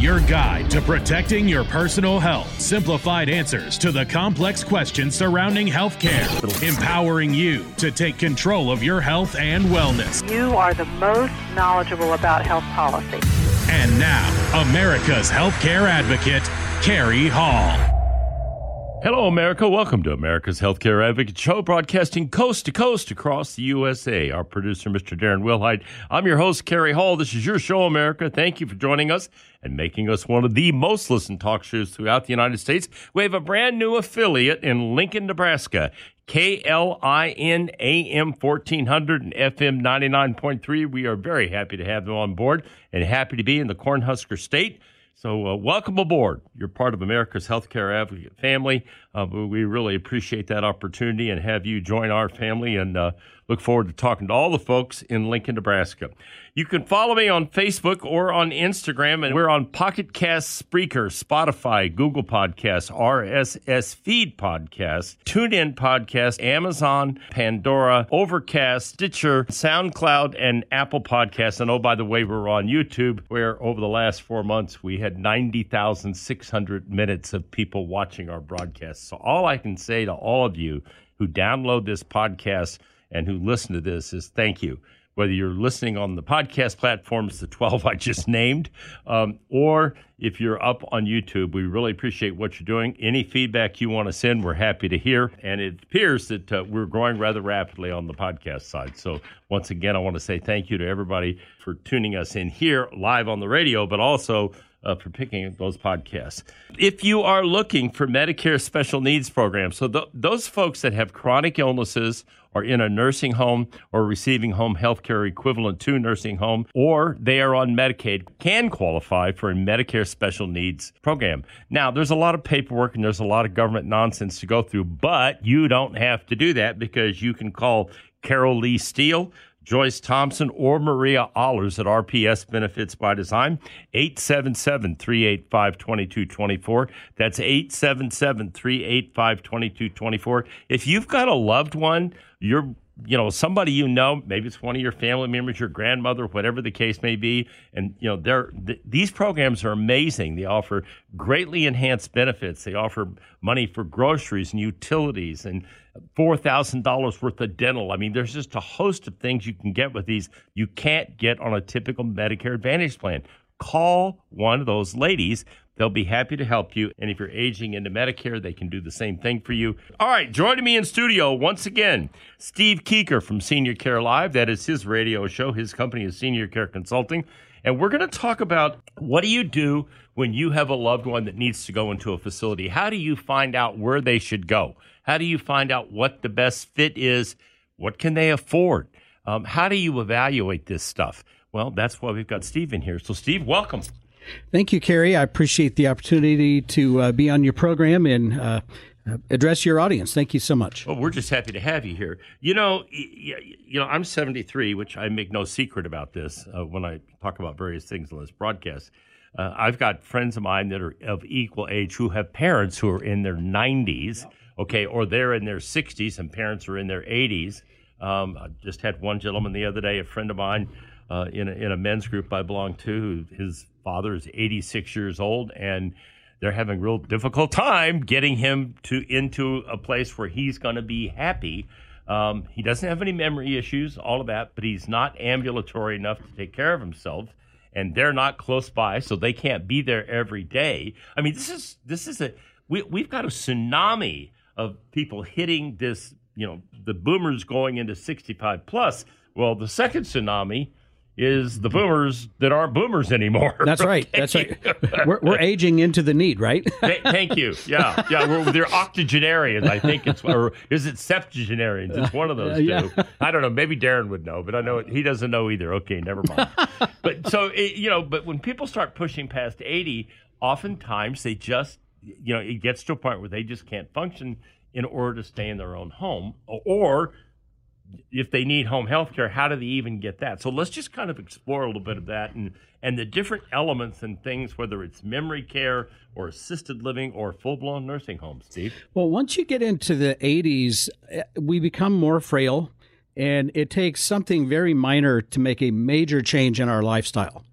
your guide to protecting your personal health. Simplified answers to the complex questions surrounding healthcare, empowering you to take control of your health and wellness. You are the most knowledgeable about health policy. And now, America's healthcare advocate, Cary Hall. Hello, America. Welcome to America's Healthcare Advocate Show, broadcasting coast to coast across the USA. Our producer, Mr. Darren Wilhite. I'm your host, Cary Hall. This is your show, America. Thank you for joining us and making us one of the most listened talk shows throughout the United States. We have a brand new affiliate in Lincoln, Nebraska. KLIN AM 1400 and FM 99.3. We are very happy to have them on board and happy to be in the Cornhusker State. So, uh, welcome aboard. You're part of America's Healthcare Advocate family. Uh, we really appreciate that opportunity and have you join our family and uh, look forward to talking to all the folks in Lincoln, Nebraska. You can follow me on Facebook or on Instagram, and we're on Pocket Cast, Spreaker, Spotify, Google Podcasts, RSS Feed Podcasts, TuneIn Podcast, Amazon, Pandora, Overcast, Stitcher, SoundCloud, and Apple Podcasts. And oh, by the way, we're on YouTube, where over the last four months we had 90,600 minutes of people watching our broadcast. So all I can say to all of you who download this podcast and who listen to this is thank you whether you're listening on the podcast platforms, the 12 I just named, um, or if you're up on YouTube, we really appreciate what you're doing. Any feedback you want to send, we're happy to hear. And it appears that uh, we're growing rather rapidly on the podcast side. So, once again, I want to say thank you to everybody for tuning us in here live on the radio, but also uh, for picking those podcasts. If you are looking for Medicare special needs programs, so th- those folks that have chronic illnesses are in a nursing home or receiving home health care equivalent to nursing home, or they are on Medicaid, can qualify for a Medicare special needs program. Now, there's a lot of paperwork and there's a lot of government nonsense to go through, but you don't have to do that because you can call Carol Lee Steele. Joyce Thompson or Maria Allers at RPS Benefits by Design, 877 385 2224. That's 877 385 2224. If you've got a loved one, you're you know somebody you know maybe it's one of your family members your grandmother whatever the case may be and you know they're th- these programs are amazing. They offer greatly enhanced benefits. They offer money for groceries and utilities and $4000 worth of dental. I mean there's just a host of things you can get with these you can't get on a typical medicare advantage plan. Call one of those ladies They'll be happy to help you. And if you're aging into Medicare, they can do the same thing for you. All right, joining me in studio once again, Steve Kuker from Senior Care Live. That is his radio show. His company is Senior Care Consulting. And we're going to talk about what do you do when you have a loved one that needs to go into a facility? How do you find out where they should go? How do you find out what the best fit is? What can they afford? Um, how do you evaluate this stuff? Well, that's why we've got Steve in here. So, Steve, welcome. Thank you, Cary. I appreciate the opportunity to uh, be on your program and uh, address your audience. Thank you so much. Well, we're just happy to have you here. You know, you know, I'm 73, which I make no secret about this uh, when I talk about various things on this broadcast. Uh, I've got friends of mine that are of equal age who have parents who are in their 90s, okay, or they're in their 60s and parents are in their 80s. Um, I just had one gentleman the other day, a friend of mine uh, in, a, in a men's group I belong to, his father is 86 years old and they're having a real difficult time getting him to into a place where he's going to be happy. Um, he doesn't have any memory issues, all of that, but he's not ambulatory enough to take care of himself, and they're not close by, so they can't be there every day. I mean, this is this is a we we've got a tsunami of people hitting this. You know, the boomers going into 65 plus. Well, the second tsunami is the boomers that aren't boomers anymore. That's right. Okay? That's right. We're, we're, aging into the need, right? Thank you. Yeah, yeah. We're, they're octogenarians. I think it's or is it septuagenarians? It's one of those two. Yeah. I don't know. Maybe Darren would know, but I know he doesn't know either. Okay, never mind. but so it, you know, but when people start pushing past eighty, oftentimes they just you know it gets to a point where they just can't function in order to stay in their own home or if they need home health care, how do they even get that? So let's just kind of explore a little bit of that and, and the different elements and things, whether it's memory care or assisted living or full blown nursing homes, Steve. Well, once you get into the 80s, eh, we become more frail, and it takes something very minor to make a major change in our lifestyle.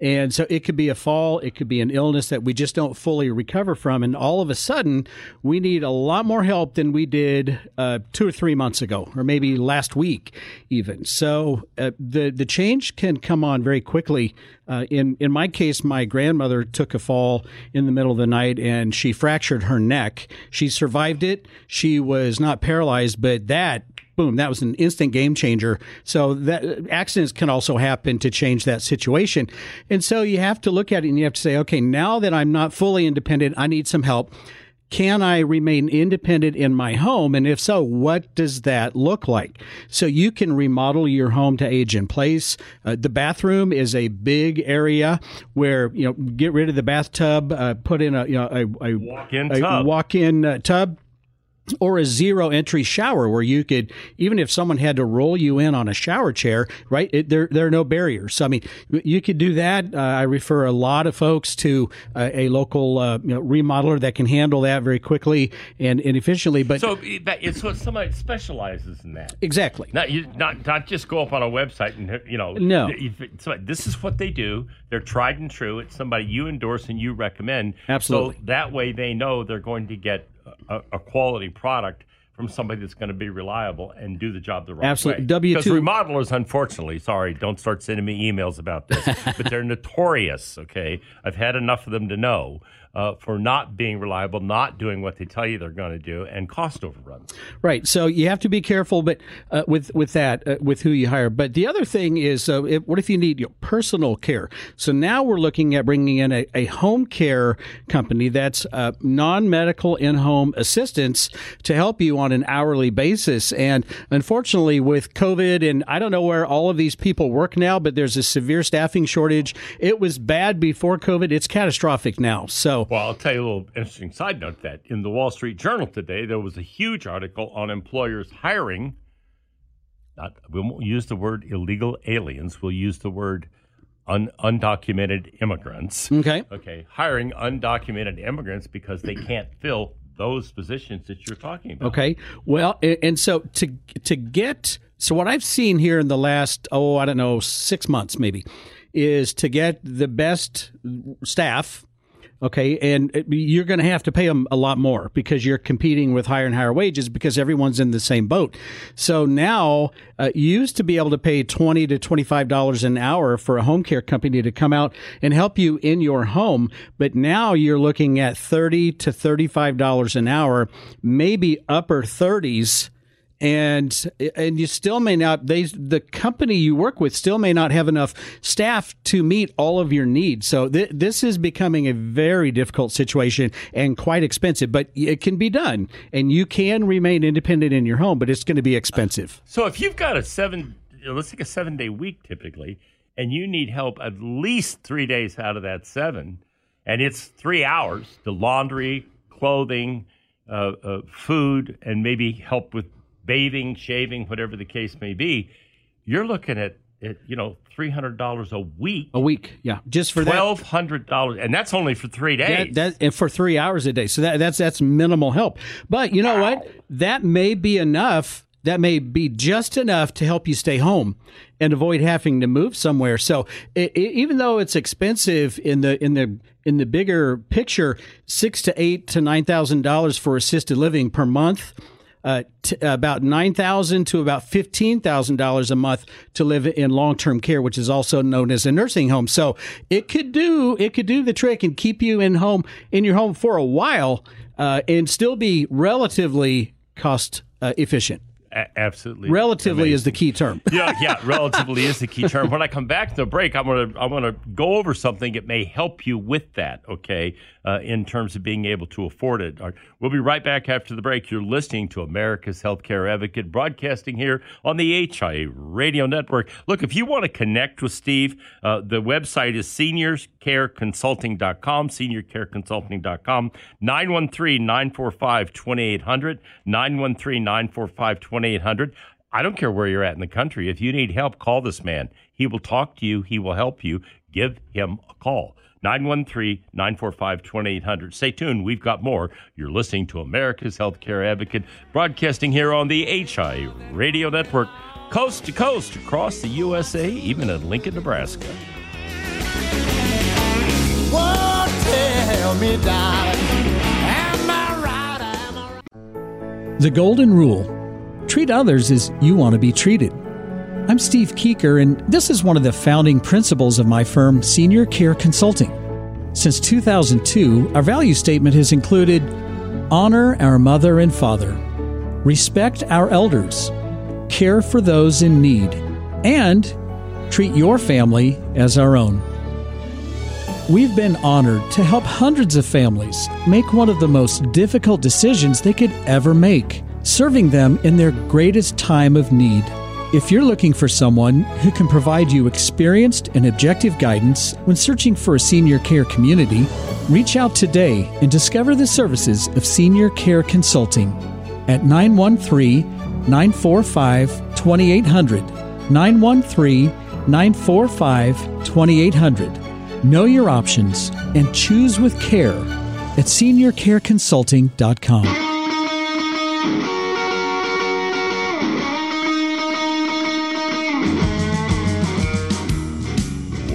And so it could be a fall, it could be an illness that we just don't fully recover from. And all of a sudden, we need a lot more help than we did uh, two or three months ago, or maybe last week even. So uh, the, the change can come on very quickly. Uh, in, in my case, my grandmother took a fall in the middle of the night and she fractured her neck. She survived it. She was not paralyzed, but that boom, that was an instant game changer. So that accidents can also happen to change that situation. And so you have to look at it and you have to say, okay, now that I'm not fully independent, I need some help. Can I remain independent in my home? And if so, what does that look like? So you can remodel your home to age in place. Uh, the bathroom is a big area where, you know, get rid of the bathtub, uh, put in a, you know, a, a walk-in a tub. walk-in uh, tub or a zero entry shower where you could even if someone had to roll you in on a shower chair right it, there there are no barriers. So i mean you could do that. Uh, i refer a lot of folks to uh, a local uh, you know, remodeler that can handle that very quickly and, and efficiently but so it's what somebody specializes in that. Exactly. Not you not not just go up on a website and you know no. this is what they do. They're tried and true. It's somebody you endorse and you recommend. Absolutely. So that way they know they're going to get a, a quality product from somebody that's going to be reliable and do the job the right Absolutely. way. W because remodelers, unfortunately, sorry, don't start sending me emails about this, but they're notorious. Okay, I've had enough of them to know uh, for not being reliable, not doing what they tell you they're going to do, and cost overruns. Right. So you have to be careful, but uh, with with that, uh, with who you hire. But the other thing is, uh, if, what if you need you know, personal care? So now we're looking at bringing in a, a home care company that's uh, non medical in home assistance to help you on an hourly basis. And unfortunately, with COVID, and I don't know where all of these people work now, but there's a severe staffing shortage. It was bad before COVID. It's catastrophic now. So well, I'll tell you a little interesting side note that in the Wall Street Journal today, there was a huge article on employers hiring. Not, we won't use the word illegal aliens. We'll use the word un, undocumented immigrants. Okay. Okay. Hiring undocumented immigrants because they can't fill those positions that you're talking about. Okay. Well, and so to to get so what I've seen here in the last oh I don't know six months maybe is to get the best staff Okay. And you're going to have to pay them a lot more because you're competing with higher and higher wages because everyone's in the same boat. So now uh, you used to be able to pay 20 to $25 an hour for a home care company to come out and help you in your home. But now you're looking at 30 to $35 an hour, maybe upper 30s and and you still may not they the company you work with still may not have enough staff to meet all of your needs. So th- this is becoming a very difficult situation and quite expensive but it can be done. And you can remain independent in your home but it's going to be expensive. So if you've got a seven let's take a seven day week typically and you need help at least three days out of that seven and it's three hours the laundry clothing uh, uh, food and maybe help with bathing, shaving, whatever the case may be, you're looking at, at you know three hundred dollars a week. A week, yeah, just for twelve hundred dollars, and that's only for three days. That, that for three hours a day. So that, that's that's minimal help. But you know wow. what? That may be enough. That may be just enough to help you stay home and avoid having to move somewhere. So it, it, even though it's expensive in the in the in the bigger picture, six to eight to nine thousand dollars for assisted living per month uh, t- about nine thousand to about fifteen thousand dollars a month to live in long term care, which is also known as a nursing home. So it could do it could do the trick and keep you in home in your home for a while uh, and still be relatively cost uh, efficient. A- absolutely. Relatively amazing. is the key term. yeah, yeah, relatively is the key term. When I come back to the break, I'm gonna I'm gonna go over something that may help you with that. Okay, uh, in terms of being able to afford it. We'll be right back after the break. You're listening to America's Healthcare Advocate, broadcasting here on the HIA Radio Network. Look, if you want to connect with Steve, uh, the website is seniorcareconsulting.com. Seniorcareconsulting.com. 913 945 2800. 913 945 2800. I don't care where you're at in the country. If you need help, call this man. He will talk to you, he will help you. Give him a call. 913 945 2800. Stay tuned. We've got more. You're listening to America's Healthcare Advocate, broadcasting here on the HI Radio Network, coast to coast across the USA, even in Lincoln, Nebraska. me, darling. Right? Right? The Golden Rule Treat others as you want to be treated. I'm Steve Kuker, and this is one of the founding principles of my firm, Senior Care Consulting. Since 2002, our value statement has included honor our mother and father, respect our elders, care for those in need, and treat your family as our own. We've been honored to help hundreds of families make one of the most difficult decisions they could ever make, serving them in their greatest time of need. If you're looking for someone who can provide you experienced and objective guidance when searching for a senior care community, reach out today and discover the services of Senior Care Consulting at 913 945 2800. 913 945 2800. Know your options and choose with care at seniorcareconsulting.com.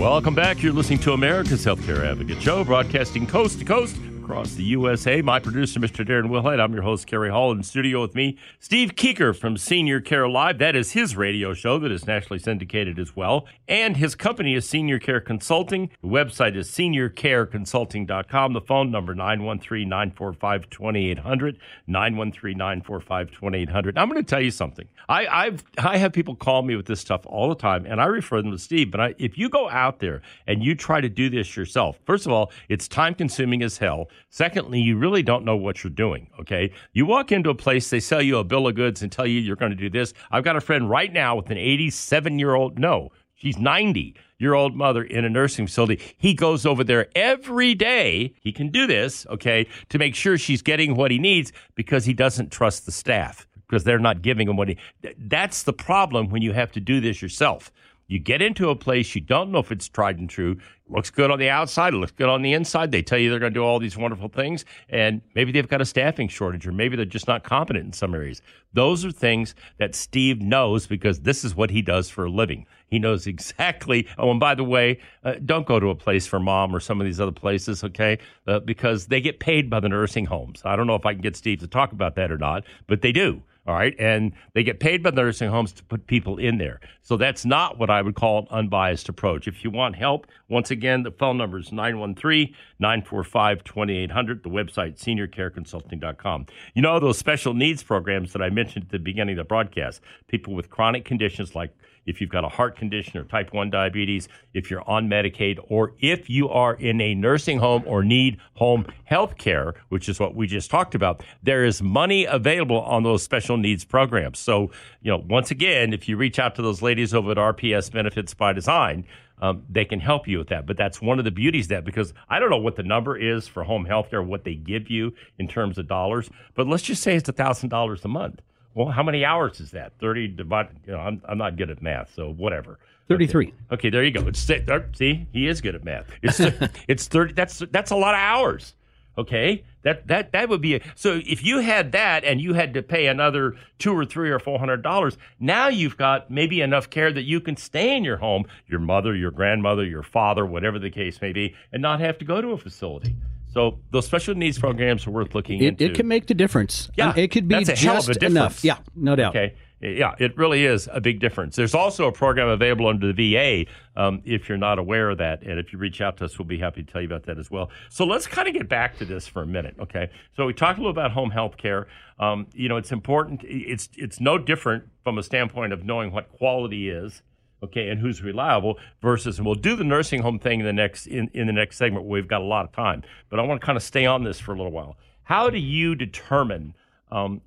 Welcome back. You're listening to America's Healthcare Advocate Show, broadcasting coast to coast across the USA. My producer, Mr. Darren Wilhite. I'm your host, Cary Hall. In studio with me, Steve Kuker from Senior Care Live. That is his radio show that is nationally syndicated as well. And his company is Senior Care Consulting. The website is seniorcareconsulting.com. The phone number, 913-945-2800, 913-945-2800. I'm going to tell you something. I, I've, I have people call me with this stuff all the time, and I refer them to Steve. But I, if you go out there and you try to do this yourself, first of all, it's time consuming as hell. Secondly, you really don't know what you're doing. Okay. You walk into a place, they sell you a bill of goods and tell you you're going to do this. I've got a friend right now with an 87 year old, no, she's 90 year old mother in a nursing facility. He goes over there every day. He can do this, okay, to make sure she's getting what he needs because he doesn't trust the staff because they're not giving him what he. That's the problem when you have to do this yourself. You get into a place, you don't know if it's tried and true. It looks good on the outside, it looks good on the inside. They tell you they're going to do all these wonderful things, and maybe they've got a staffing shortage, or maybe they're just not competent in some areas. Those are things that Steve knows because this is what he does for a living. He knows exactly. Oh, and by the way, uh, don't go to a place for mom or some of these other places, okay? Uh, because they get paid by the nursing homes. I don't know if I can get Steve to talk about that or not, but they do. All right. And they get paid by the nursing homes to put people in there. So that's not what I would call an unbiased approach. If you want help, once again, the phone number is 913 945 2800. The website, seniorcareconsulting.com. You know, those special needs programs that I mentioned at the beginning of the broadcast, people with chronic conditions like if you've got a heart condition or type 1 diabetes, if you're on Medicaid, or if you are in a nursing home or need home health care, which is what we just talked about, there is money available on those special needs programs. So, you know, once again, if you reach out to those ladies over at RPS Benefits by Design, um, they can help you with that. But that's one of the beauties of that because I don't know what the number is for home health care, what they give you in terms of dollars, but let's just say it's $1,000 a month. Well, how many hours is that? 30 divided, you know, I'm, I'm not good at math, so whatever. 33. Okay, okay there you go. It's er, see, he is good at math. It's it's 30 that's that's a lot of hours. Okay? That that that would be a, so if you had that and you had to pay another 2 or 3 or 400 dollars, now you've got maybe enough care that you can stay in your home, your mother, your grandmother, your father, whatever the case may be, and not have to go to a facility. So those special needs programs are worth looking It, into. it can make the difference. Yeah, it could be that's a hell of just a difference. enough. Yeah, no doubt. Okay. Yeah, it really is a big difference. There's also a program available under the VA um, if you're not aware of that. And if you reach out to us, we'll be happy to tell you about that as well. So let's kind of get back to this for a minute, okay? So we talked a little about home health care. Um, you know, it's important. It's, it's no different from a standpoint of knowing what quality is okay, and who's reliable versus, and we'll do the nursing home thing in the next in, in the next segment. Where we've got a lot of time, but I want to kind of stay on this for a little while. How do you determine, um,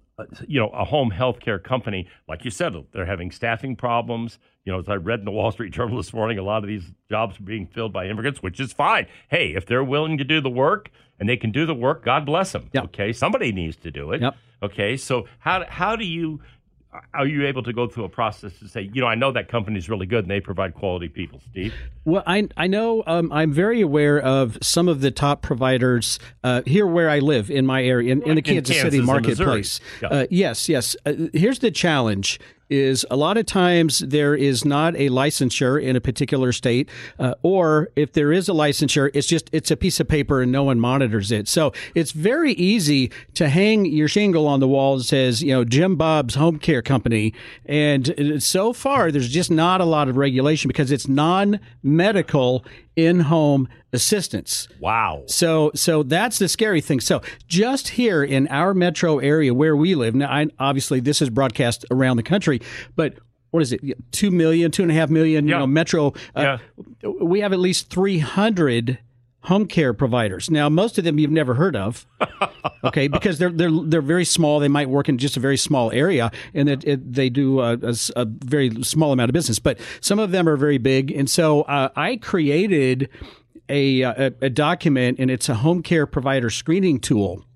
you know, a home health care company like you said they're having staffing problems? You know, as I read in the Wall Street Journal this morning, a lot of these jobs are being filled by immigrants, which is fine. Hey, if they're willing to do the work and they can do the work, God bless them. Yep. Okay, somebody needs to do it. Yep. Okay, so how how do you are you able to go through a process to say, you know, I know that company is really good and they provide quality people, Steve? Well, I I know um, I'm very aware of some of the top providers uh, here where I live in my area in, in the In Kansas, Kansas City marketplace. Yeah. Uh, yes, yes. Uh, here's the challenge: is a lot of times there is not a licensure in a particular state, uh, or if there is a licensure, it's just it's a piece of paper and no one monitors it. So it's very easy to hang your shingle on the wall that says, you know, Jim Bob's Home Care Company, and uh, so far there's just not a lot of regulation because it's non-medical in-home assistance. Wow. So, so that's the scary thing. So, just here in our metro area where we live, now, I, obviously this is broadcast around the country, but what is it? Two million, two and a half million, Yeah. you know, metro. Uh, We have at least 300 home care providers. Now, most of them you've never heard of. Okay, because they're they're they're very small. They might work in just a very small area, and it, it, they do a very small amount of business. But some of them are very big, and so uh, I created a, a a document, and it's a home care provider screening tool.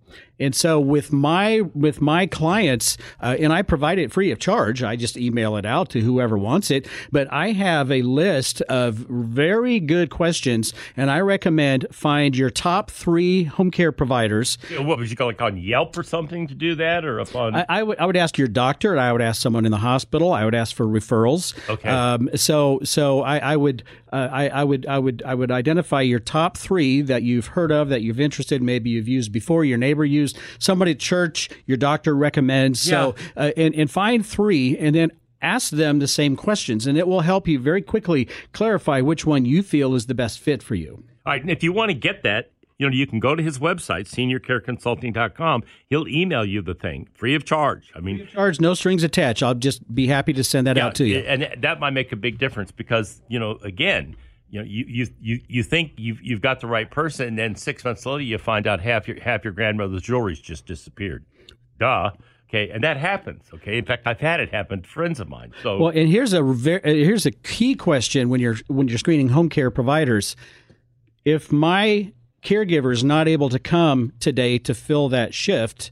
And so with my with my clients, uh, and I provide it free of charge. I just email it out to whoever wants it. But I have a list of very good questions, and I recommend find your top three home care providers. What was you call like on Yelp or something to do that, or up on? I, I would I would ask your doctor, and I would ask someone in the hospital. I would ask for referrals. Okay. Um, so so I, I would uh, I, I would I would I would identify your top three that you've heard of, that you've interested, maybe you've used before, your neighbor used, somebody at church, your doctor recommends. So uh, and and find three, and then. Ask them the same questions, and it will help you very quickly clarify which one you feel is the best fit for you. All right, and if you want to get that, you know, you can go to his website, seniorcareconsulting.com. He'll email you the thing free of charge. I mean, Charge, no strings attached. I'll just be happy to send that out to you. and that might make a big difference because you know, again, you know, you you you, you think you've you've got the right person, and then six months later, you find out half your half your grandmother's jewelry's just disappeared. Duh. Okay, and that happens. Okay, in fact, I've had it happen to friends of mine. So Well, and here's a ver- uh, here's a key question when you're when you're screening home care providers. If my caregiver is not able to come today to fill that shift,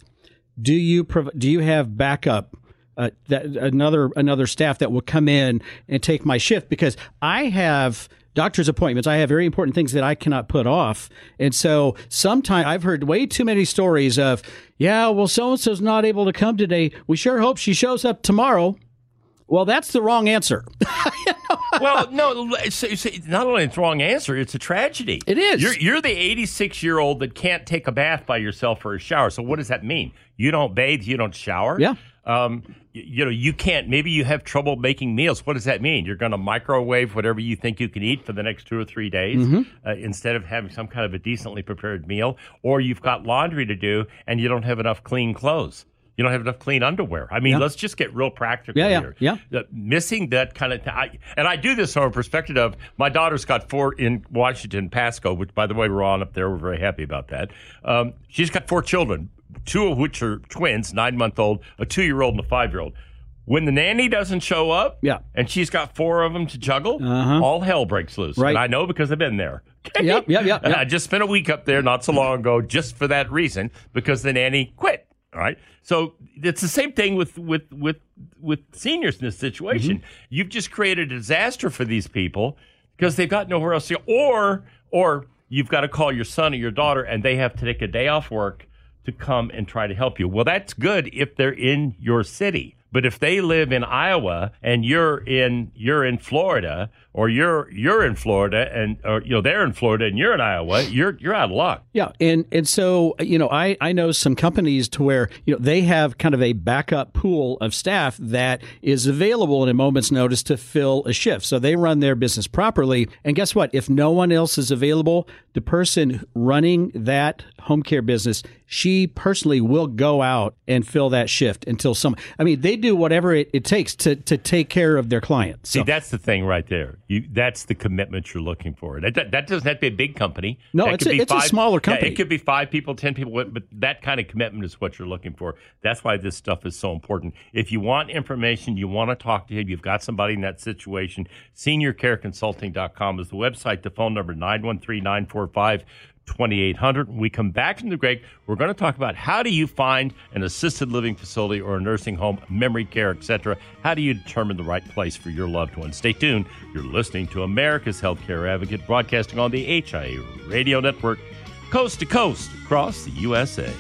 do you prov- do you have backup? Uh, that another another staff that will come in and take my shift because I have doctor's appointments. I have very important things that I cannot put off, and so sometimes I've heard way too many stories of, yeah, well, so and so's not able to come today. We sure hope she shows up tomorrow. Well, that's the wrong answer. well, no, it's, it's, it's not only the wrong answer; it's a tragedy. It is. You're, you're the 86 year old that can't take a bath by yourself or a shower. So what does that mean? You don't bathe, you don't shower. Yeah. Um, y- you know, you can't. Maybe you have trouble making meals. What does that mean? You're going to microwave whatever you think you can eat for the next two or three days Mm-hmm. uh, instead of having some kind of a decently prepared meal, or you've got laundry to do and you don't have enough clean clothes. You don't have enough clean underwear. I mean, Yeah. let's just get real practical Yeah, yeah, here. yeah. Uh, missing that kind of, I, and I do this from a perspective of my daughter's got four in Washington, Pasco, which by the way we're on up there. We're very happy about that. Um, she's got four children, two of which are twins, nine month old, a two year old, and a five year old. When the nanny doesn't show up, Yeah. and she's got four of them to juggle, Uh-huh. all hell breaks loose. Right. And I know because I've been there. Yep, yep, yep, And yep. I just spent a week up there not so long ago just for that reason because the nanny quit. All right. So it's the same thing with with with with seniors in this situation. Mm-hmm. You've just created a disaster for these people because they've got nowhere else to go. Or or you've got to call your son or your daughter and they have to take a day off work to come and try to help you. Well, that's good if they're in your city. But if they live in Iowa and you're in you're in Florida or you're you're in Florida and or you know they're in Florida and you're in Iowa, you're you're out of luck. Yeah, and and so you know, I I know some companies to where you know they have kind of a backup pool of staff that is available at a moment's notice to fill a shift. So they run their business properly. And guess what? If no one else is available, the person running that home care business, she personally will go out and fill that shift until some. I mean, they do whatever it, it takes to to take care of their clients. So See, that's the thing right there. You that's the commitment you're looking for. That, that, that doesn't have to be a big company. No, That it's could a- be it's a smaller yeah, company. it could be five people, ten people, but but that kind of commitment is what you're looking for. That's why this stuff is so important. If you want information, you want to talk to him, you've got somebody in that situation, seniorcareconsulting.com is the website, the phone number 913 945 2800. When we come back from the break, we're going to talk about how do you find an assisted living facility or a nursing home, memory care, etc. How do you determine the right place for your loved one? Stay tuned. You're listening to America's Healthcare Advocate, broadcasting on the HIA Radio Network, coast to coast across the USA.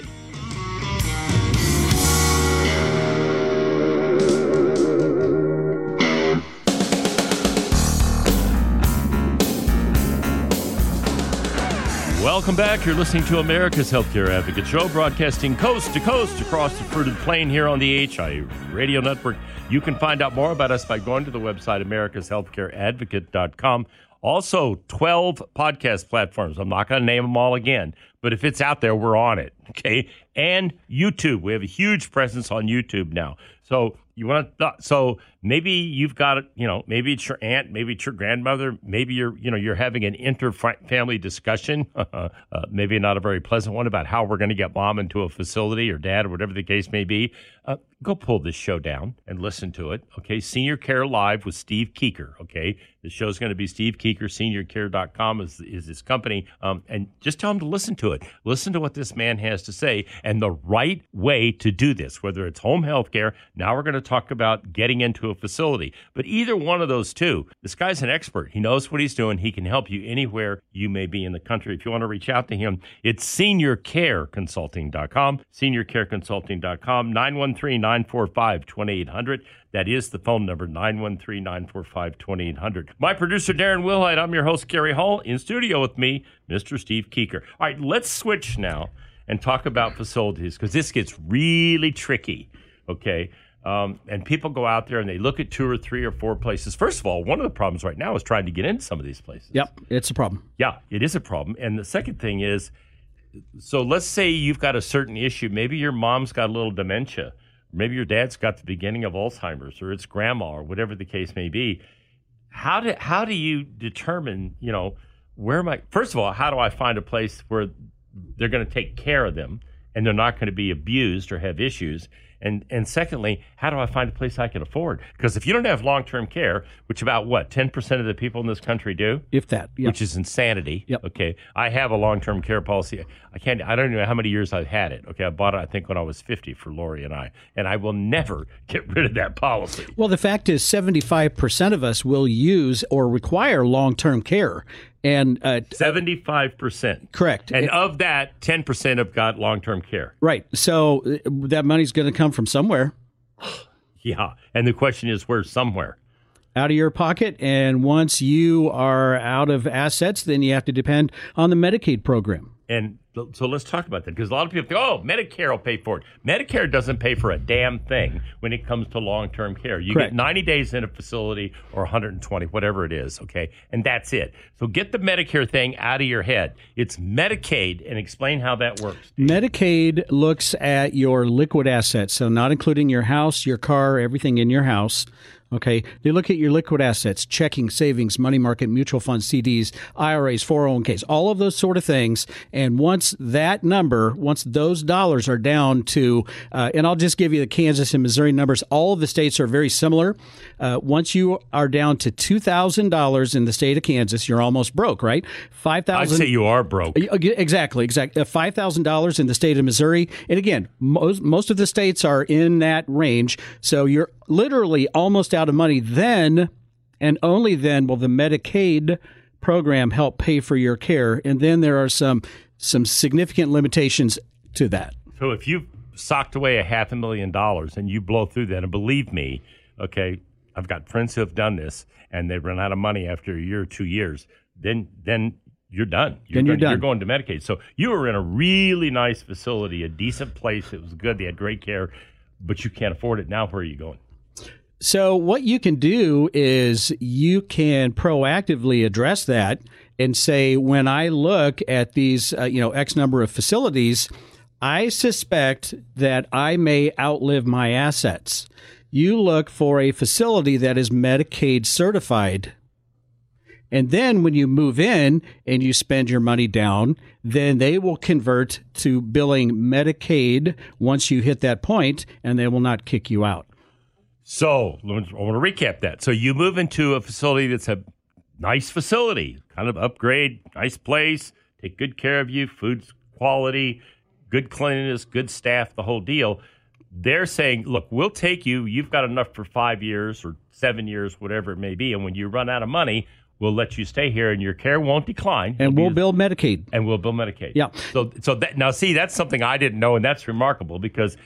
Welcome back. You're listening to America's Healthcare Advocate Show, broadcasting coast to coast across the fruited plain here on the HI Radio Network. You can find out more about us by going to the website americashealthcareadvocate.com. Also, 12 podcast platforms. I'm not going to name them all again, but if it's out there, we're on it. Okay. And YouTube. We have a huge presence on YouTube now. So you want to, so maybe you've got, you know, maybe it's your aunt, maybe it's your grandmother, maybe you're, you know, you're having an inter-family discussion, uh, maybe not a very pleasant one about how we're going to get mom into a facility or dad or whatever the case may be. Uh, go pull this show down and listen to it. Okay. Senior Care Live with Steve Kuker. Okay. The show's going to be Steve Kuker, seniorcare.com is, is his company. Um, and just tell him to listen to it. Listen to what this man has to say and the right way to do this, whether it's home health care. Now we're going to talk about getting into a facility. But either one of those two, this guy's an expert. He knows what he's doing. He can help you anywhere you may be in the country. If you want to reach out to him, it's seniorcareconsulting.com, seniorcareconsulting.com, 913 945 2800. That is the phone number, 913 945 2800. My producer, Darren Wilhite. I'm your host, Cary Hall. In studio with me, Mr. Steve Kuker. All right, let's switch now and talk about facilities because this gets really tricky. Okay. Um, and people go out there and they look at two or three or four places. First of all, one of the problems right now is trying to get into some of these places. Yep, it's a problem. Yeah, it is a problem. And the second thing is so let's say you've got a certain issue. Maybe your mom's got a little dementia. Maybe your dad's got the beginning of Alzheimer's or it's grandma or whatever the case may be. How do, how do you determine, you know, where am I? First of all, how do I find a place where they're going to take care of them and they're not going to be abused or have issues? And and secondly, how do I find a place I can afford? Because if you don't have long term care, which about what ten percent of the people in this country do, If that, yep. which is insanity. Yep. Okay, I have a long term care policy. I can't. I don't know how many years I've had it. Okay, I bought it. I think when I was fifty for Lori and I, and I will never get rid of that policy. Well, the fact is, 75% of us will use or require long term care. And uh, Seventy five percent. correct. And of that, ten percent have got long term care. right. So uh, that money's going to come from somewhere Yeah, and the question is, where's somewhere? out of your pocket. And once you are out of assets, then you have to depend on the Medicaid program. And so let's talk about that because a lot of people think, oh, Medicare will pay for it. Medicare doesn't pay for a damn thing when it comes to long term care. You Correct. get 90 days in a facility or 120, whatever it is, okay? And that's it. So get the Medicare thing out of your head. It's Medicaid and explain how that works. Medicaid looks at your liquid assets, so not including your house, your car, everything in your house. Okay, they look at your liquid assets, checking, savings, money market, mutual funds, CDs, IRAs, 401ks, all of those sort of things. And once that number, once those dollars are down to, uh, and I'll just give you the Kansas and Missouri numbers. All of the states are very similar. Uh, once you are down to two thousand dollars in the state of Kansas, you're almost broke, right? 5000 I'd say you are broke. Uh, Exactly, exactly. Five thousand dollars in the state of Missouri, and again, most most of the states are in that range. So you're literally almost out of money. Then, and only then, will the Medicaid program help pay for your care. And then there are some some significant limitations to that. So if you've socked away a half a million dollars and you blow through that, and believe me, okay, I've got friends who have done this and they run out of money after a year or two years, then then you're done. Then you're done. You're going to Medicaid. So you were in a really nice facility, a decent place. It was good. They had great care, but you can't afford it now. Where are you going? So what you can do is you can proactively address that and say, when I look at these, uh, you know, X number of facilities, I suspect that I may outlive my assets. You look for a facility that is Medicaid certified. And then when you move in and you spend your money down, then they will convert to billing Medicaid once you hit that point and they will not kick you out. So I want to recap that. So you move into a facility that's a nice facility, kind of upgrade, nice place, take good care of you, food's quality, good cleanliness, good staff, the whole deal. They're saying, look, we'll take you. You've got enough for five years or seven years, whatever it may be. And when you run out of money, we'll let you stay here and your care won't decline. And It'll we'll build Medicaid. and we'll build Medicaid. Yeah. So so that now see that's something I didn't know and that's remarkable because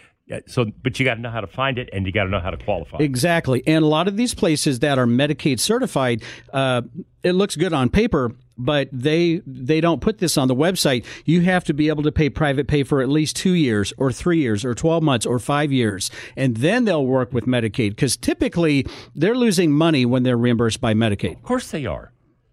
so but you got to know how to find it and you got to know how to qualify. Exactly. And a lot of these places that are Medicaid certified, uh, it looks good on paper, but they they don't put this on the website. You have to be able to pay private pay for at least two years, or three years, or twelve months, or five years, and then they'll work with Medicaid because typically they're losing money when they're reimbursed by Medicaid. Of course they are.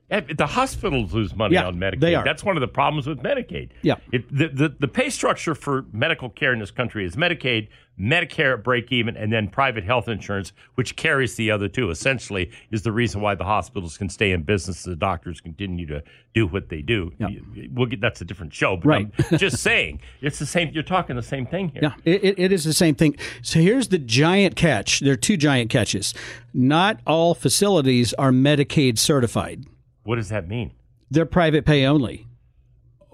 The hospitals lose money Yeah, on Medicaid. they are. That's one of the problems with Medicaid. Yeah. It, the, the, the pay structure for medical care in this country is Medicaid, Medicare at break even, and then private health insurance, which carries the other two. Essentially, is the reason why the hospitals can stay in business. The doctors continue to do what they do. We'll get that's a different show, but Right. I'm just saying it's the same. You're talking the same thing here. Yeah, it, it is the same thing. So here's the giant catch. There are two giant catches. Not all facilities are Medicaid certified. What does that mean? They're private pay only.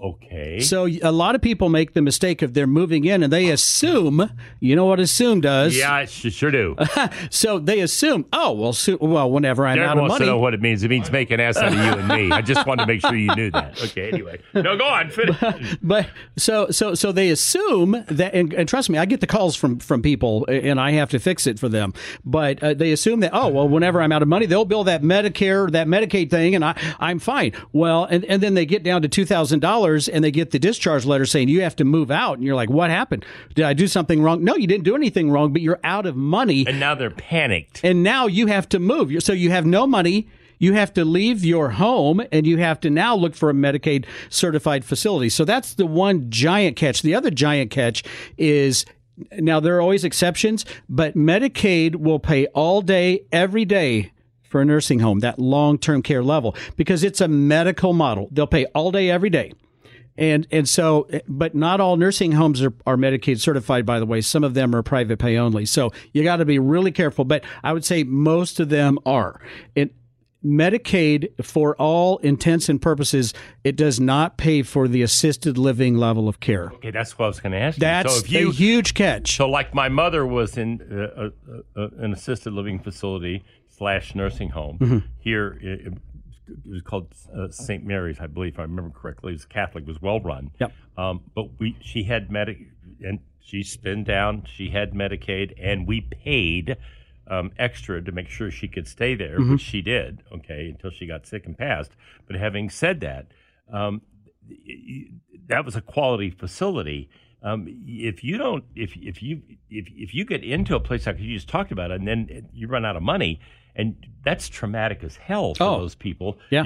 Okay. So a lot of people make the mistake of they're moving in and they assume, you know what assume does? yeah, I sure do. So they assume, oh well, so, well, whenever I'm Derek out of wants to know what it means. It means make an ass out of you and me. I just wanted to make sure you knew that. Okay, anyway. No, go on. Finish. but so so so they assume that, and, and trust me, I get the calls from from people, and I have to fix it for them. But uh, they assume that oh well, whenever I'm out of money, they'll bill that Medicare, that Medicaid thing, and I I'm fine. Well, and and then they get down to two thousand dollars, and they get the discharge letter saying you have to move out, and you're like, what happened? Did I do something wrong? No, you didn't do anything wrong, but you're out of money, And now they're panicked. and now you have to move. So you have no money. You have to leave your home and you have to now look for a Medicaid certified facility. So that's the one giant catch. The other giant catch is now there are always exceptions, but Medicaid will pay all day, every day for a nursing home, that long term care level, because it's a medical model. They'll pay all day, every day. And and so, but not all nursing homes are, are Medicaid certified. By the way, some of them are private pay only. So you got to be really careful. But I would say most of them are. And Medicaid, for all intents and purposes, it does not pay for the assisted living level of care. Okay, that's what I was going to ask you. That's so you, a huge catch. so like my mother was in uh, uh, uh, an assisted living facility slash nursing home Mm-hmm. here. It, was called uh, St. Mary's, I believe, if I remember correctly. It was Catholic, it was well run. Yep. Um, but we, she had Medic, and she's spin down. She had Medicaid, and we paid um, extra to make sure she could stay there, Mm-hmm. which she did. Okay, until she got sick and passed. But having said that, um, that was a quality facility. Um, if you don't, if if you if if you get into a place like you just talked about, and then you run out of money, and that's traumatic as hell for Oh. those people. Yeah.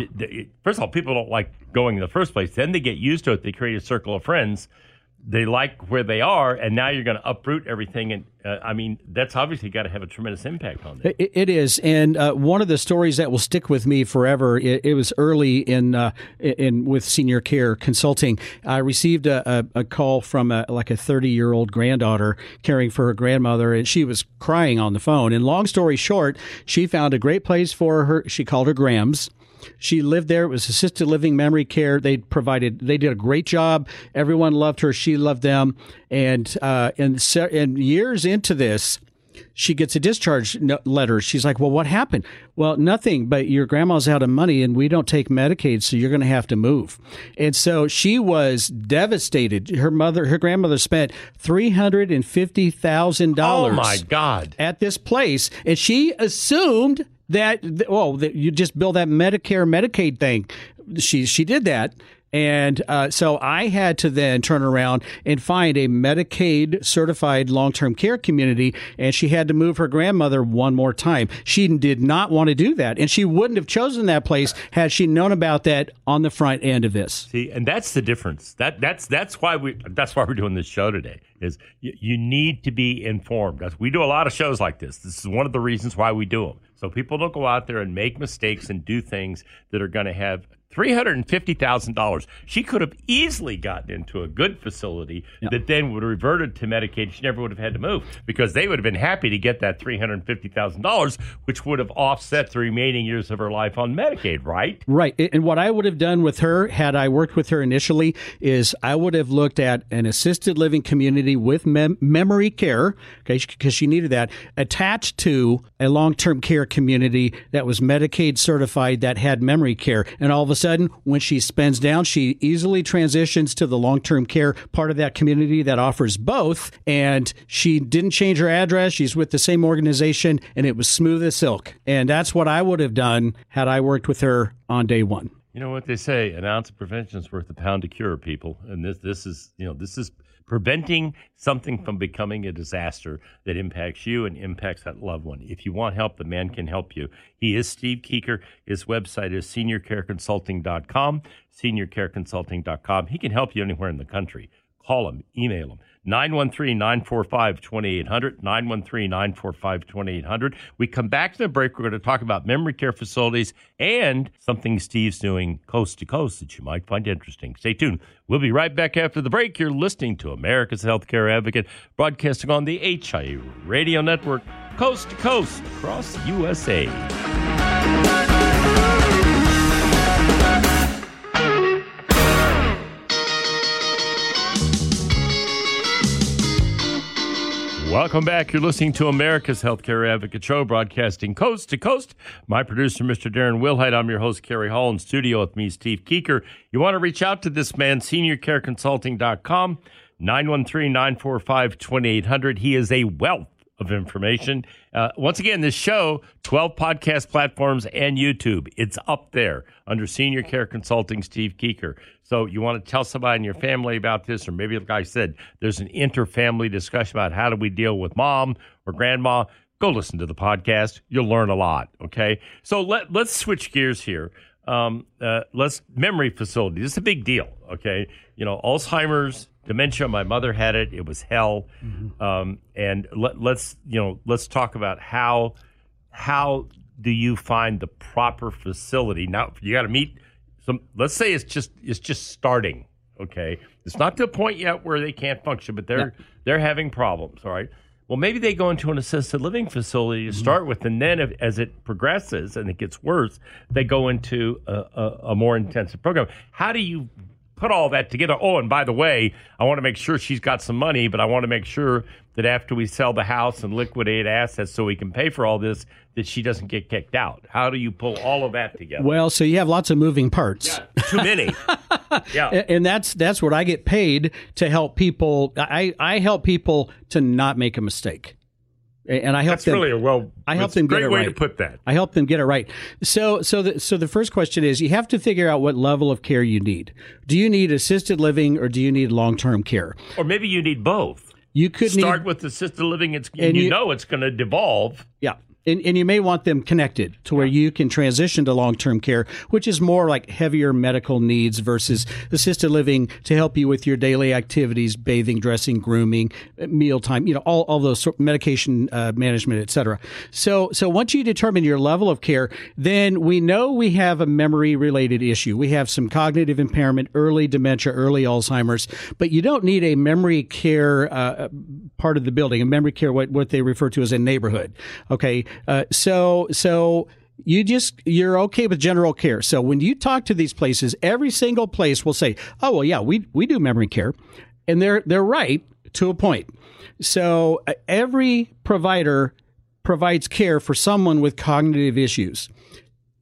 First of all, people don't like going in the first place. Then they get used to it. They create a circle of friends. They like where they are, and now you're going to uproot everything. And uh, I mean, that's obviously got to have a tremendous impact on them. It, it is, and uh, one of the stories that will stick with me forever. It, it was early in uh, in with senior care consulting. I received a, a, a call from a, like a thirty year old granddaughter caring for her grandmother, and she was crying on the phone. And long story short, she found a great place for her. She called her Grams. She lived there. It was assisted living memory care. They provided. They did a great job. Everyone loved her. She loved them. And uh, and se- and years into this, she gets a discharge letter. She's like, "Well, what happened?" Well, nothing. But your grandma's out of money, and we don't take Medicaid, so you're going to have to move. And so she was devastated. Her mother, her grandmother, spent three hundred and fifty thousand dollars. Oh my God! at this place, and she assumed that oh that you just bill that Medicare Medicaid thing. She she did that. And uh, so I had to then turn around and find a Medicaid certified long term care community, and she had to move her grandmother one more time. She did not want to do that, and she wouldn't have chosen that place had she known about that on the front end of this. See, and that's the difference. That that's that's why we that's why we're doing this show today. Is you, you need to be informed. We do a lot of shows like this. This is one of the reasons why we do them. So people don't go out there and make mistakes and do things that are going to have three hundred and fifty thousand dollars. She could have easily gotten into a good facility that then would have reverted to Medicaid. She never would have had to move because they would have been happy to get that three hundred and fifty thousand dollars, which would have offset the remaining years of her life on Medicaid. Right? Right. And what I would have done with her, had I worked with her initially, is I would have looked at an assisted living community with mem- memory care, okay, because she needed that, attached to a long term care community that was Medicaid certified that had memory care. And all of a sudden, when she spends down, she easily transitions to the long term care part of that community that offers both. And she didn't change her address. She's with the same organization, and it was smooth as silk. And that's what I would have done had I worked with her on day one. You know what they say: an ounce of prevention is worth a pound of cure. People, and this this is you know this is preventing something from becoming a disaster that impacts you and impacts that loved one. If you want help, the man can help you. He is Steve Kuker. His website is seniorcareconsulting.com. Seniorcareconsulting.com. He can help you anywhere in the country. Call them, email them. 913 945 2800. 913 945 2800. We come back to the break. We're going to talk about memory care facilities and something Steve's doing coast to coast that you might find interesting. Stay tuned. We'll be right back after the break. You're listening to America's Healthcare Advocate, broadcasting on the HIA Radio Network, coast to coast across USA. Welcome back. You're listening to America's Healthcare Advocate Show, broadcasting coast to coast. My producer, Mr. Darren Wilhite. I'm your host, Cary Hall, in studio with me, Steve Kuker. You want to reach out to this man, seniorcareconsulting.com, 913 945 2800. He is a wealth of information. Uh, once again, this show, 12 podcast platforms and YouTube. It's up there under Senior Care Consulting, Steve Kuker. So you want to tell somebody in your family about this, or maybe, like I said, there's an inter-family discussion about how do we deal with mom or grandma. Go listen to the podcast. You'll learn a lot. Okay. So let, let's switch gears here. Um, uh, let's memory facility. This is a big deal. Okay. You know, Alzheimer's, dementia. My mother had it. It was hell. Um, and let, let's you know let's talk about how how do you find the proper facility? Now you got to meet some. Let's say it's just it's just starting. Okay, it's not to a point yet where they can't function, but they're they're having problems. All right. Well, maybe they go into an assisted living facility to start with, and then if, as it progresses and it gets worse, they go into a, a, a more intensive program. How do you put all that together? Oh, and by the way, I want to make sure she's got some money, but I want to make sure that after we sell the house and liquidate assets so we can pay for all this, that she doesn't get kicked out. How do you pull all of that together? Well, so you have lots of moving parts. Too many. yeah. And that's that's what I get paid to help people. I I help people to not make a mistake, and I help That's them. really a well. I help them get it way right. to put that. I help them get it right. So so the so the first question is you have to figure out what level of care you need. Do you need assisted living or do you need long term care? Or maybe you need both. You could Start need with assisted living. It's And you, you- know it's going to devolve. Yeah. And, and you may want them connected to where you can transition to long term care, which is more like heavier medical needs versus assisted living to help you with your daily activities, bathing, dressing, grooming, mealtime, you know, all, all those sort medication uh, management, et cetera. So, so once you determine your level of care, then we know we have a memory related issue. We have some cognitive impairment, early dementia, early Alzheimer's, but you don't need a memory care uh, part of the building, a memory care, what, what they refer to as a neighborhood. Okay. Uh, so, so you just, you're okay with general care. So when you talk to these places, every single place will say, oh, well, yeah, we, we do memory care. And they're, they're right to a point. So uh, every provider provides care for someone with cognitive issues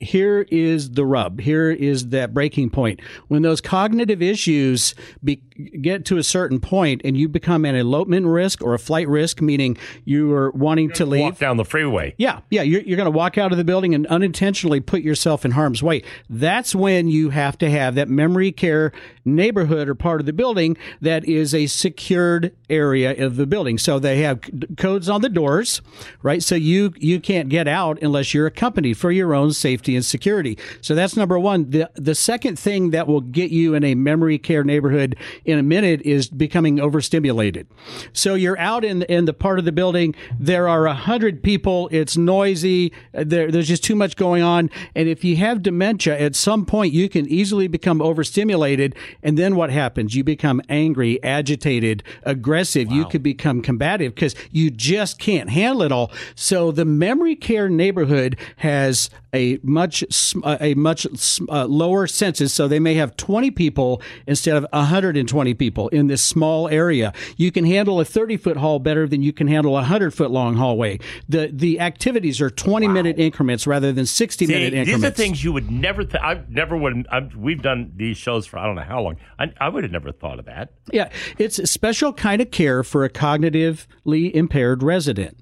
here is the rub. Here is that breaking point. When those cognitive issues be, get to a certain point and you become an elopement risk or a flight risk, meaning you are wanting to leave. Walk down the freeway. Yeah, yeah, you're, you're going to walk out of the building and unintentionally put yourself in harm's way. That's when you have to have that memory care neighborhood or part of the building that is a secured area of the building. So they have c- codes on the doors, right? So you you can't get out unless you're accompanied for your own safety and security. So that's number one. The the second thing that will get you in a memory care neighborhood in a minute is becoming overstimulated. So you're out in in the part of the building. There are a hundred people. It's noisy. There, there's just too much going on. And if you have dementia, at some point you can easily become overstimulated. And then what happens? You become angry, agitated, aggressive. You could become combative because you just can't handle it all. So the memory care neighborhood has a much a much uh, lower census, so they may have 20 people instead of 120 people in this small area. You can handle a 30 foot hall better than you can handle a 100 foot long hallway. The the activities are 20 minute increments rather than 60 See, minute increments. these are things you would never. Th- I never would. I've, we've done these shows for I don't know how long. I, I would have never thought of that. Yeah, it's a special kind of care for a cognitively impaired resident,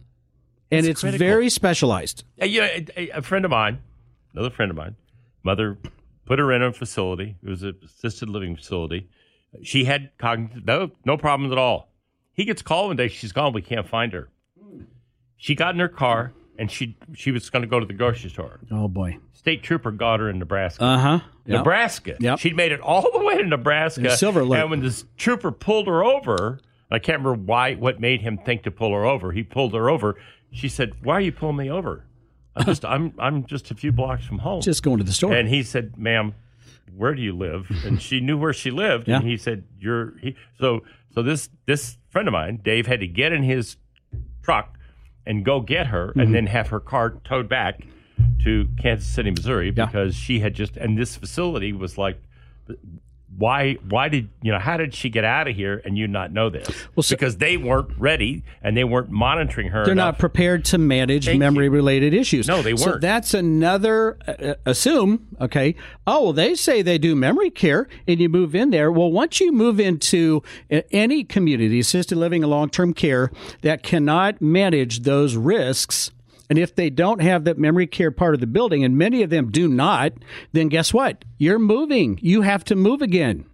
and it's critical. very specialized. Uh, you know, a, a- a friend of mine, another friend of mine, mother put her in a facility. It was an assisted living facility. She had cognitive, no, no problems at all. He gets called one day. She's gone. We can't find her. She got in her car and she she was going to go to the grocery store. Oh boy. State trooper got her in Nebraska. Uh huh. Nebraska. Yep. She'd made it all the way to Nebraska. Silver Lake. And when this trooper pulled her over, I can't remember why, what made him think to pull her over. He pulled her over. She said, "Why are you pulling me over? I'm just, I'm, I'm just a few blocks from home." Just going to the store. And he said, "Ma'am, where do you live?" And she knew where she lived. Yeah. And he said, "You're." He, so, so this this friend of mine, Dave, had to get in his truck and go get her, Mm-hmm. and then have her car towed back to Kansas City, Missouri, Yeah. because she had just. And this facility was like. Why? Why did you know? How did she get out of here and you not know this? Well, so- because they weren't ready and they weren't monitoring her. They're enough. not prepared to manage Thank memory related issues. No, they weren't. so that's another uh, assume, okay. Oh, well they say they do memory care and you move in there. Well, once you move into any community assisted living and long-term care that cannot manage those risks and if they don't have that memory care part of the building, and many of them do not, then guess what? You're moving. You have to move again.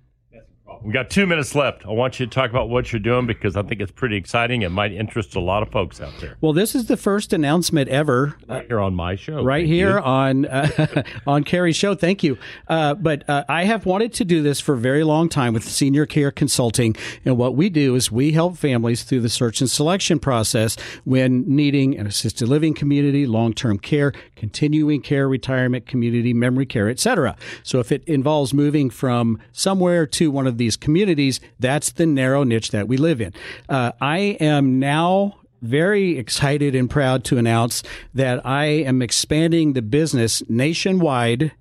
We got two minutes left. I want you to talk about what you're doing because I think it's pretty exciting. It might interest a lot of folks out there. Well, this is the first announcement ever Right here on my show. right Thank here you. on uh, on Cary's show. Thank you. Uh, but uh, I have wanted to do this for a very long time with Senior Care Consulting, and what we do is we help families through the search and selection process when needing an assisted living community, long term care, continuing care, retirement community, memory care, etc. So if it involves moving from somewhere to one of these communities, that's the narrow niche that we live in. Uh, I am now very excited and proud to announce that I am expanding the business nationwide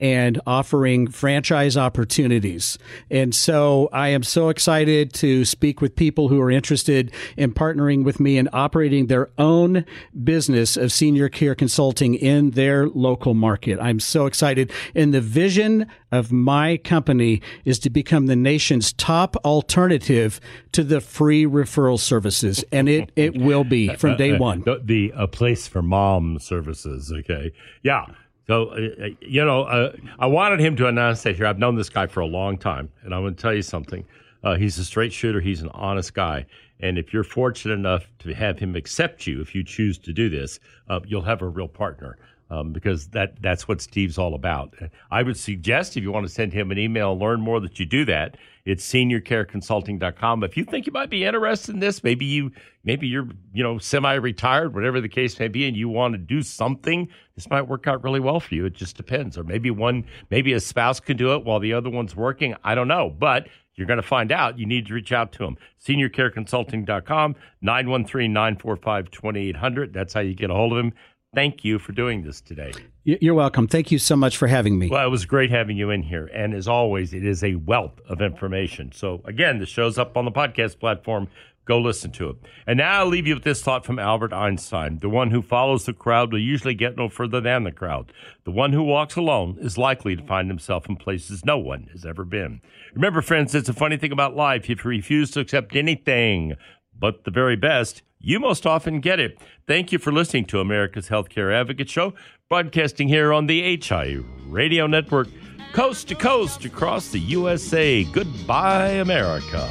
and offering franchise opportunities. And so I am so excited to speak with people who are interested in partnering with me and operating their own business of senior care consulting in their local market. I'm so excited. And the vision of my company is to become the nation's top alternative to the free referral services. And it, it will be from day uh, uh, one. The, the a place for mom services. Okay. Yeah. So, uh, uh, you know, uh, I wanted him to announce that here. I've known this guy for a long time, and I'm going to tell you something. Uh, he's a straight shooter. He's an honest guy. And if you're fortunate enough to have him accept you, if you choose to do this, uh, you'll have a real partner. Um, because that that's what Steve's all about. I would suggest if you want to send him an email learn more that you do that. It's seniorcareconsulting.com. If you think you might be interested in this, maybe you maybe you're you know semi-retired, whatever the case may be, and you want to do something, this might work out really well for you. It just depends. Or maybe one maybe a spouse can do it while the other one's working. I don't know, but you're going to find out. You need to reach out to him. Seniorcareconsulting.com, 913-945-2800. That's how you get a hold of him. Thank you for doing this today. You're welcome. Thank you so much for having me. Well, it was great having you in here. And as always, it is a wealth of information. So, again, the show's up on the podcast platform. Go listen to it. And now I'll leave you with this thought from Albert Einstein The one who follows the crowd will usually get no further than the crowd. The one who walks alone is likely to find himself in places no one has ever been. Remember, friends, it's a funny thing about life. If you refuse to accept anything but the very best, you most often get it. Thank you for listening to America's Healthcare Advocate Show, broadcasting here on the HI Radio Network, coast to coast across the USA. Goodbye, America.